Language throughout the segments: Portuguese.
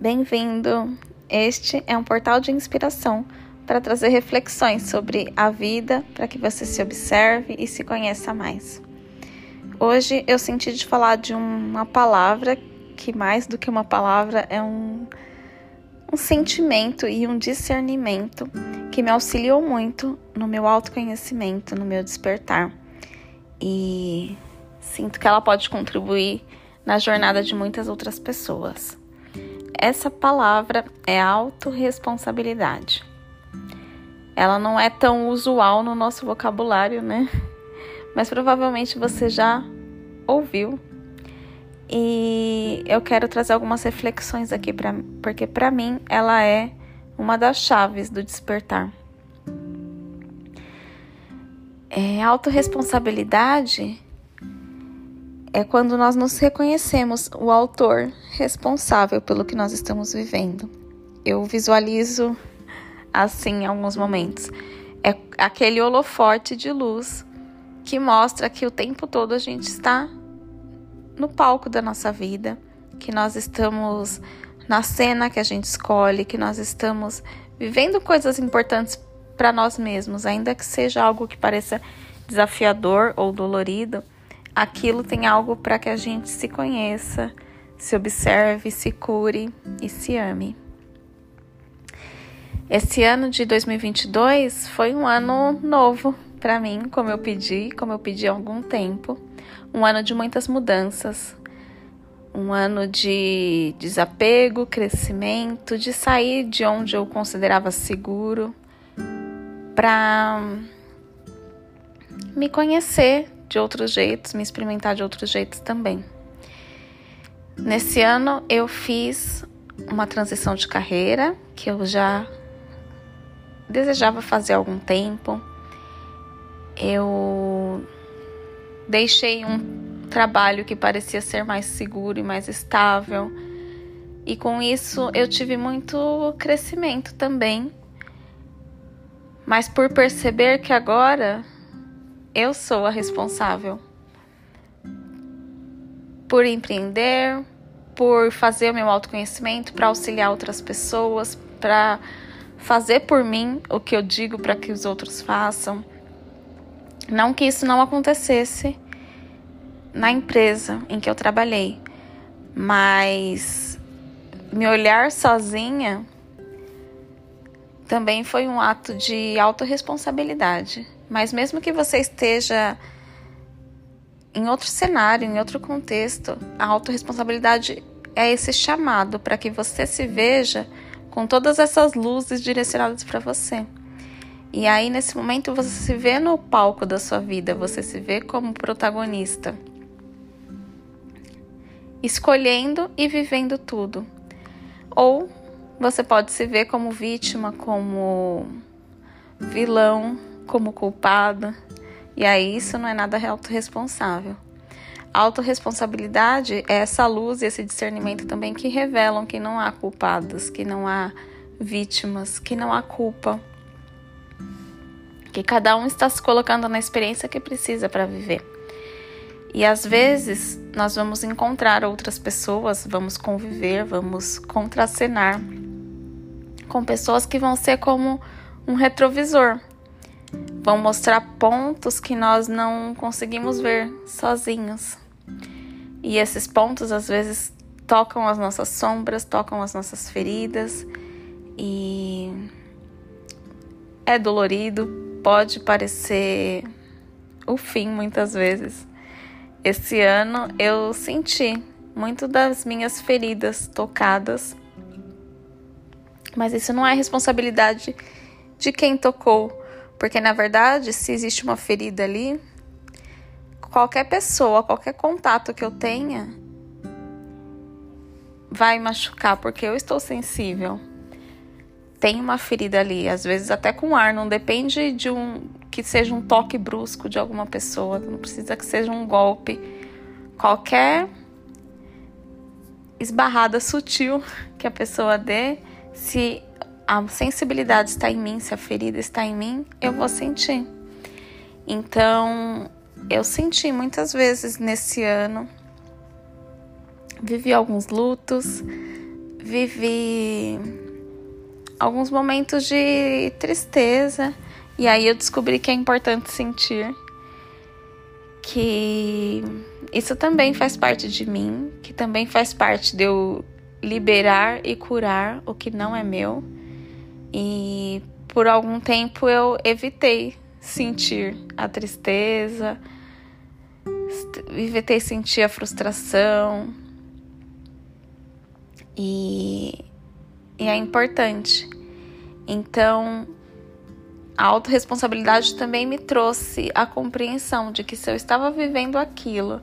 Bem-vindo! Este é um portal de inspiração para trazer reflexões sobre a vida, para que você se observe e se conheça mais. Hoje eu senti de falar de uma palavra que, mais do que uma palavra, é um, um sentimento e um discernimento que me auxiliou muito no meu autoconhecimento, no meu despertar. E sinto que ela pode contribuir na jornada de muitas outras pessoas. Essa palavra é autorresponsabilidade. Ela não é tão usual no nosso vocabulário, né? Mas provavelmente você já ouviu. E eu quero trazer algumas reflexões aqui para porque para mim ela é uma das chaves do despertar. É, autorresponsabilidade é quando nós nos reconhecemos o autor responsável pelo que nós estamos vivendo. Eu visualizo assim em alguns momentos. É aquele holofote de luz que mostra que o tempo todo a gente está no palco da nossa vida, que nós estamos na cena que a gente escolhe, que nós estamos vivendo coisas importantes para nós mesmos, ainda que seja algo que pareça desafiador ou dolorido aquilo tem algo para que a gente se conheça, se observe, se cure e se ame. Esse ano de 2022 foi um ano novo para mim, como eu pedi, como eu pedi há algum tempo. Um ano de muitas mudanças, um ano de desapego, crescimento, de sair de onde eu considerava seguro para me conhecer de outros jeitos, me experimentar de outros jeitos também. Nesse ano eu fiz uma transição de carreira que eu já desejava fazer há algum tempo. Eu deixei um trabalho que parecia ser mais seguro e mais estável. E com isso eu tive muito crescimento também. Mas por perceber que agora eu sou a responsável por empreender, por fazer o meu autoconhecimento, para auxiliar outras pessoas, para fazer por mim o que eu digo para que os outros façam. Não que isso não acontecesse na empresa em que eu trabalhei, mas me olhar sozinha também foi um ato de autorresponsabilidade. Mas mesmo que você esteja em outro cenário, em outro contexto, a autorresponsabilidade é esse chamado para que você se veja com todas essas luzes direcionadas para você. E aí, nesse momento, você se vê no palco da sua vida, você se vê como protagonista, escolhendo e vivendo tudo. Ou você pode se ver como vítima, como vilão, como culpada. E aí isso não é nada autorresponsável. A autorresponsabilidade é essa luz e esse discernimento também que revelam que não há culpados, que não há vítimas, que não há culpa. Que cada um está se colocando na experiência que precisa para viver. E às vezes nós vamos encontrar outras pessoas, vamos conviver, vamos contracenar com pessoas que vão ser como um retrovisor, vão mostrar pontos que nós não conseguimos ver sozinhos. E esses pontos às vezes tocam as nossas sombras, tocam as nossas feridas e é dolorido, pode parecer o fim muitas vezes. Esse ano eu senti muito das minhas feridas tocadas, mas isso não é responsabilidade de quem tocou, porque na verdade, se existe uma ferida ali, qualquer pessoa, qualquer contato que eu tenha vai machucar, porque eu estou sensível. Tem uma ferida ali, às vezes até com ar, não depende de um que seja um toque brusco de alguma pessoa, não precisa que seja um golpe. Qualquer esbarrada sutil que a pessoa dê, se a sensibilidade está em mim, se a ferida está em mim, eu vou sentir. Então, eu senti muitas vezes nesse ano, vivi alguns lutos, vivi alguns momentos de tristeza e aí eu descobri que é importante sentir que isso também faz parte de mim, que também faz parte de eu liberar e curar o que não é meu. E por algum tempo eu evitei sentir a tristeza, evitei sentir a frustração. E, e é importante. Então, a autorresponsabilidade também me trouxe a compreensão de que se eu estava vivendo aquilo,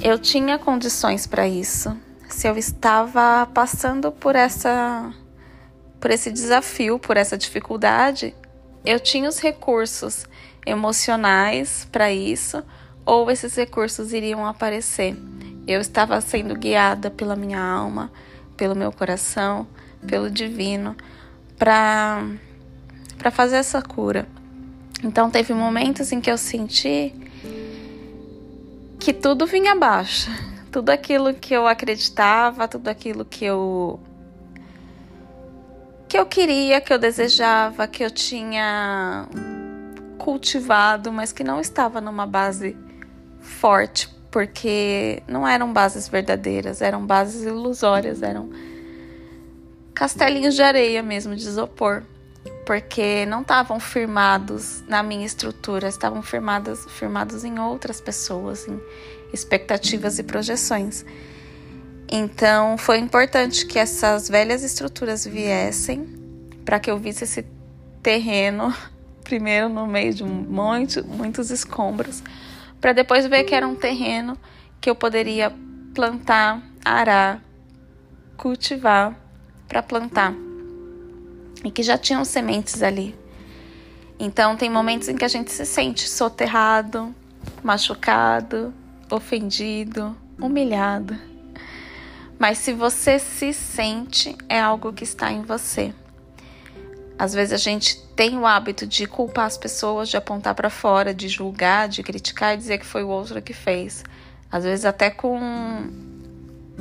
eu tinha condições para isso. Se eu estava passando por essa por esse desafio, por essa dificuldade, eu tinha os recursos emocionais para isso, ou esses recursos iriam aparecer. Eu estava sendo guiada pela minha alma, pelo meu coração, pelo divino, para para fazer essa cura. Então teve momentos em que eu senti que tudo vinha abaixo. Tudo aquilo que eu acreditava, tudo aquilo que eu que eu queria, que eu desejava, que eu tinha cultivado, mas que não estava numa base forte, porque não eram bases verdadeiras, eram bases ilusórias, eram castelinhos de areia mesmo, de isopor porque não estavam firmados na minha estrutura, estavam firmados, firmados em outras pessoas, em expectativas e projeções. Então foi importante que essas velhas estruturas viessem para que eu visse esse terreno primeiro no meio de monte, muitos escombros, para depois ver que era um terreno que eu poderia plantar, arar, cultivar para plantar e que já tinham sementes ali. Então, tem momentos em que a gente se sente soterrado, machucado, ofendido, humilhado. Mas se você se sente, é algo que está em você. Às vezes a gente tem o hábito de culpar as pessoas, de apontar para fora, de julgar, de criticar e dizer que foi o outro que fez. Às vezes até com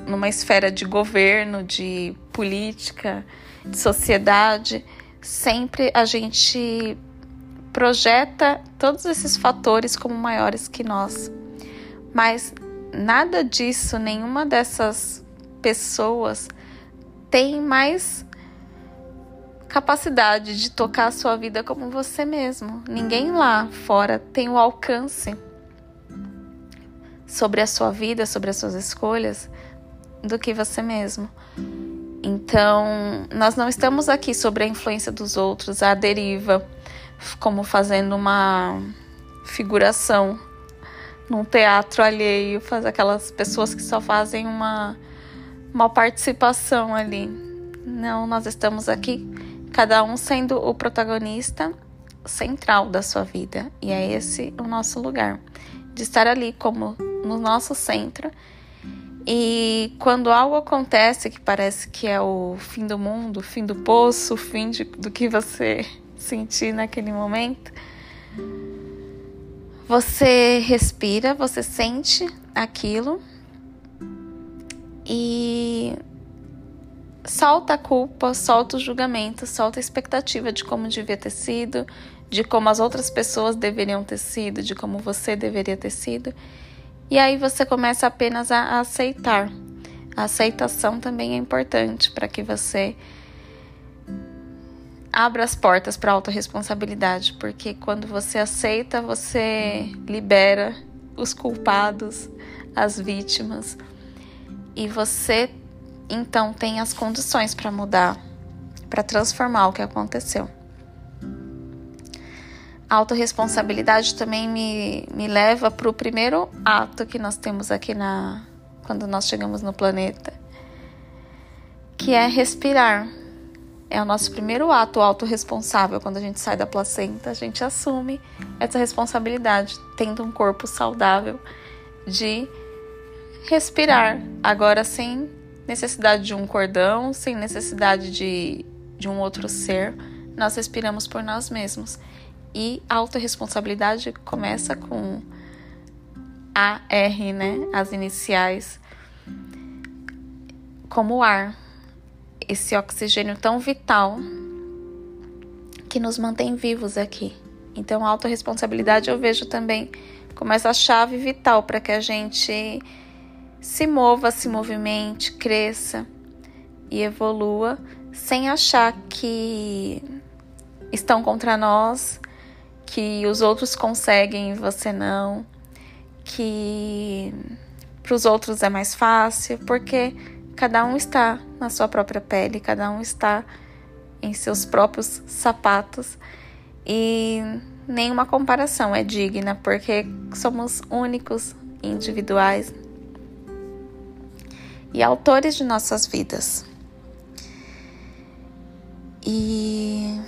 numa esfera de governo, de política, de sociedade, sempre a gente projeta todos esses fatores como maiores que nós. Mas nada disso, nenhuma dessas pessoas tem mais capacidade de tocar a sua vida como você mesmo. Ninguém lá fora tem o alcance sobre a sua vida, sobre as suas escolhas do que você mesmo. Então, nós não estamos aqui sobre a influência dos outros, a deriva, como fazendo uma figuração num teatro alheio, faz aquelas pessoas que só fazem uma, uma participação ali. Não, nós estamos aqui, cada um sendo o protagonista central da sua vida. E é esse o nosso lugar, de estar ali como no nosso centro e quando algo acontece que parece que é o fim do mundo, o fim do poço, o fim de, do que você sentir naquele momento, você respira, você sente aquilo e solta a culpa, solta o julgamento, solta a expectativa de como devia ter sido, de como as outras pessoas deveriam ter sido, de como você deveria ter sido e aí você começa apenas a aceitar. A aceitação também é importante para que você abra as portas para a autorresponsabilidade, porque quando você aceita, você libera os culpados, as vítimas, e você então tem as condições para mudar, para transformar o que aconteceu. A autorresponsabilidade também me, me leva para o primeiro ato que nós temos aqui na quando nós chegamos no planeta, que é respirar. É o nosso primeiro ato autorresponsável quando a gente sai da placenta, a gente assume essa responsabilidade, tendo um corpo saudável de respirar, agora sem necessidade de um cordão, sem necessidade de, de um outro ser, nós respiramos por nós mesmos. E a autorresponsabilidade começa com AR, né? As iniciais, como ar. esse oxigênio tão vital que nos mantém vivos aqui. Então, a autorresponsabilidade eu vejo também como essa chave vital para que a gente se mova, se movimente, cresça e evolua sem achar que estão contra nós, que os outros conseguem e você não, que para os outros é mais fácil, porque cada um está na sua própria pele, cada um está em seus próprios sapatos e nenhuma comparação é digna, porque somos únicos, individuais e autores de nossas vidas. E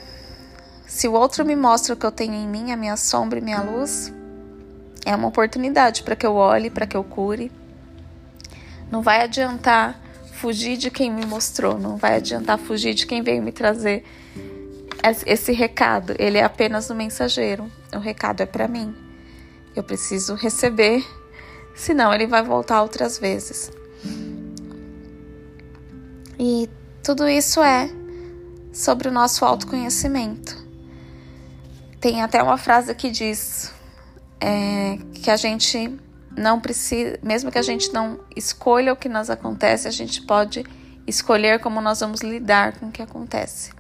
se o outro me mostra o que eu tenho em mim, a minha sombra e minha luz, é uma oportunidade para que eu olhe, para que eu cure. Não vai adiantar fugir de quem me mostrou, não vai adiantar fugir de quem veio me trazer esse recado. Ele é apenas um mensageiro. O recado é para mim. Eu preciso receber, senão ele vai voltar outras vezes. E tudo isso é sobre o nosso autoconhecimento. Tem até uma frase que diz é, que a gente não precisa, mesmo que a gente não escolha o que nos acontece, a gente pode escolher como nós vamos lidar com o que acontece.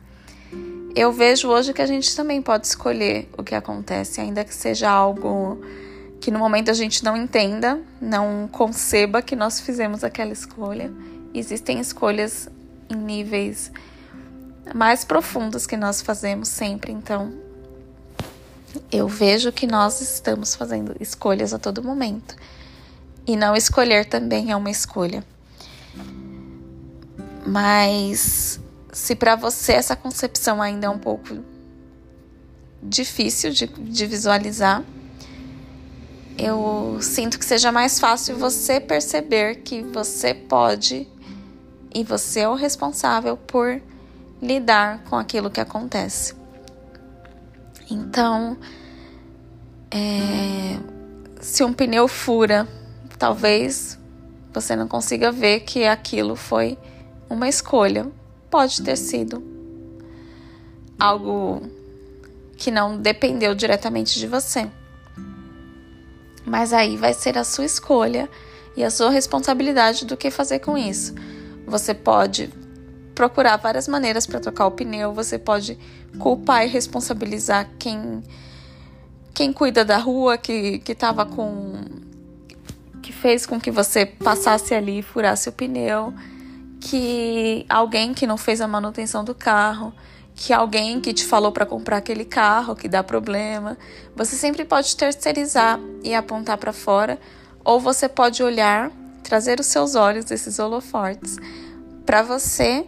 Eu vejo hoje que a gente também pode escolher o que acontece, ainda que seja algo que no momento a gente não entenda, não conceba que nós fizemos aquela escolha. Existem escolhas em níveis mais profundos que nós fazemos sempre. Então, eu vejo que nós estamos fazendo escolhas a todo momento. E não escolher também é uma escolha. Mas se para você essa concepção ainda é um pouco difícil de, de visualizar, eu sinto que seja mais fácil você perceber que você pode e você é o responsável por lidar com aquilo que acontece. Então, é, se um pneu fura, talvez você não consiga ver que aquilo foi uma escolha. Pode ter sido algo que não dependeu diretamente de você. Mas aí vai ser a sua escolha e a sua responsabilidade do que fazer com isso. Você pode procurar várias maneiras para trocar o pneu, você pode culpar e responsabilizar quem quem cuida da rua que que tava com que fez com que você passasse ali e furasse o pneu, que alguém que não fez a manutenção do carro, que alguém que te falou para comprar aquele carro que dá problema. Você sempre pode terceirizar e apontar para fora, ou você pode olhar, trazer os seus olhos esses holofortes para você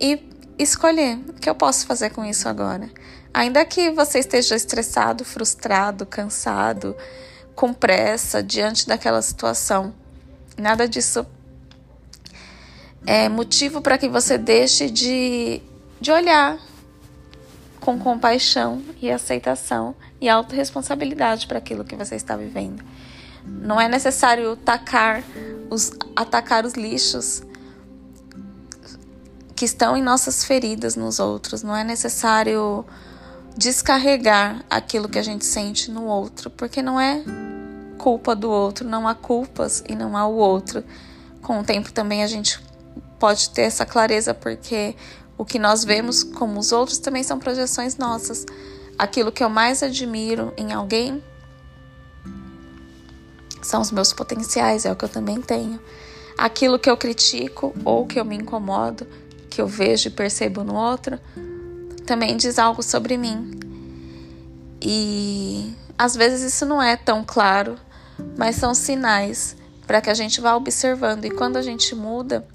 e escolher o que eu posso fazer com isso agora. Ainda que você esteja estressado, frustrado, cansado, com pressa diante daquela situação, nada disso é motivo para que você deixe de, de olhar com compaixão e aceitação e autorresponsabilidade para aquilo que você está vivendo. Não é necessário tacar os, atacar os lixos que estão em nossas feridas nos outros. Não é necessário descarregar aquilo que a gente sente no outro, porque não é culpa do outro, não há culpas e não há o outro. Com o tempo também a gente pode ter essa clareza, porque o que nós vemos como os outros também são projeções nossas. Aquilo que eu mais admiro em alguém são os meus potenciais, é o que eu também tenho. Aquilo que eu critico ou que eu me incomodo que eu vejo e percebo no outro também diz algo sobre mim. E às vezes isso não é tão claro, mas são sinais para que a gente vá observando. E quando a gente muda,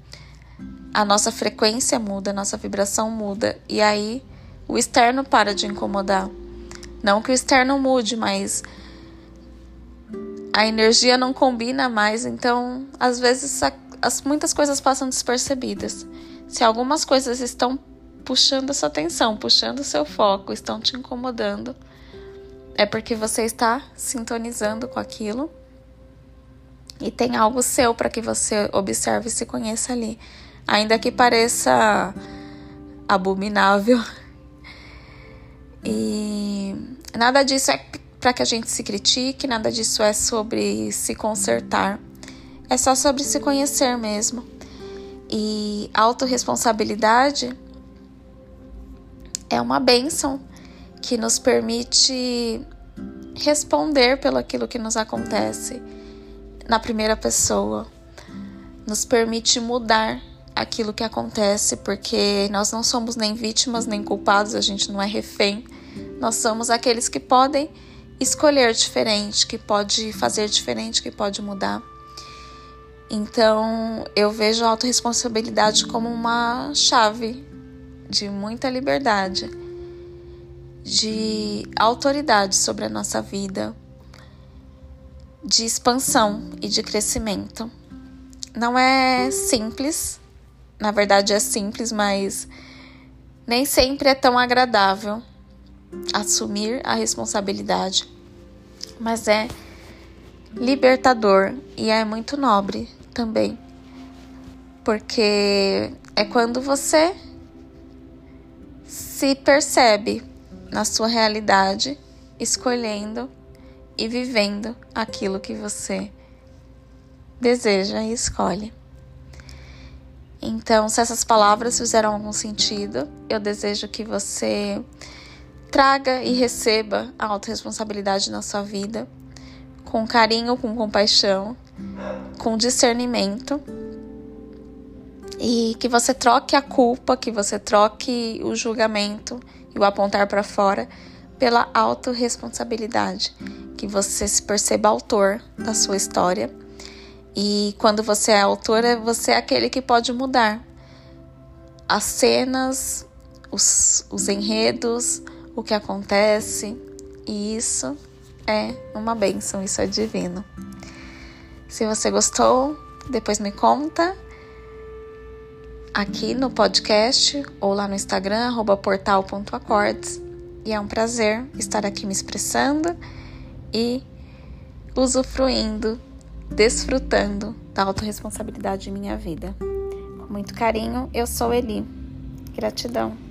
a nossa frequência muda, a nossa vibração muda. E aí o externo para de incomodar. Não que o externo mude, mas a energia não combina mais. Então, às vezes, as, muitas coisas passam despercebidas. Se algumas coisas estão puxando a sua atenção, puxando o seu foco, estão te incomodando, é porque você está sintonizando com aquilo e tem algo seu para que você observe e se conheça ali. Ainda que pareça abominável. E nada disso é para que a gente se critique, nada disso é sobre se consertar. É só sobre se conhecer mesmo. E autorresponsabilidade é uma bênção que nos permite responder pelo aquilo que nos acontece na primeira pessoa. Nos permite mudar aquilo que acontece, porque nós não somos nem vítimas nem culpados, a gente não é refém. Nós somos aqueles que podem escolher diferente, que pode fazer diferente, que pode mudar. Então, eu vejo a autorresponsabilidade como uma chave de muita liberdade, de autoridade sobre a nossa vida, de expansão e de crescimento. Não é simples, na verdade é simples, mas nem sempre é tão agradável assumir a responsabilidade, mas é libertador e é muito nobre também, porque é quando você se percebe na sua realidade, escolhendo e vivendo aquilo que você deseja e escolhe. Então, se essas palavras fizeram algum sentido, eu desejo que você traga e receba a autorresponsabilidade na sua vida com carinho, com compaixão, com discernimento e que você troque a culpa, que você troque o julgamento e o apontar para fora pela autorresponsabilidade, que você se perceba autor da sua história. E quando você é autor, você é aquele que pode mudar as cenas, os, os enredos, o que acontece, e isso é uma benção, isso é divino. Se você gostou, depois me conta aqui no podcast ou lá no Instagram, portal.acordes. E é um prazer estar aqui me expressando e usufruindo, desfrutando da autorresponsabilidade de minha vida. Com muito carinho, eu sou Eli. Gratidão.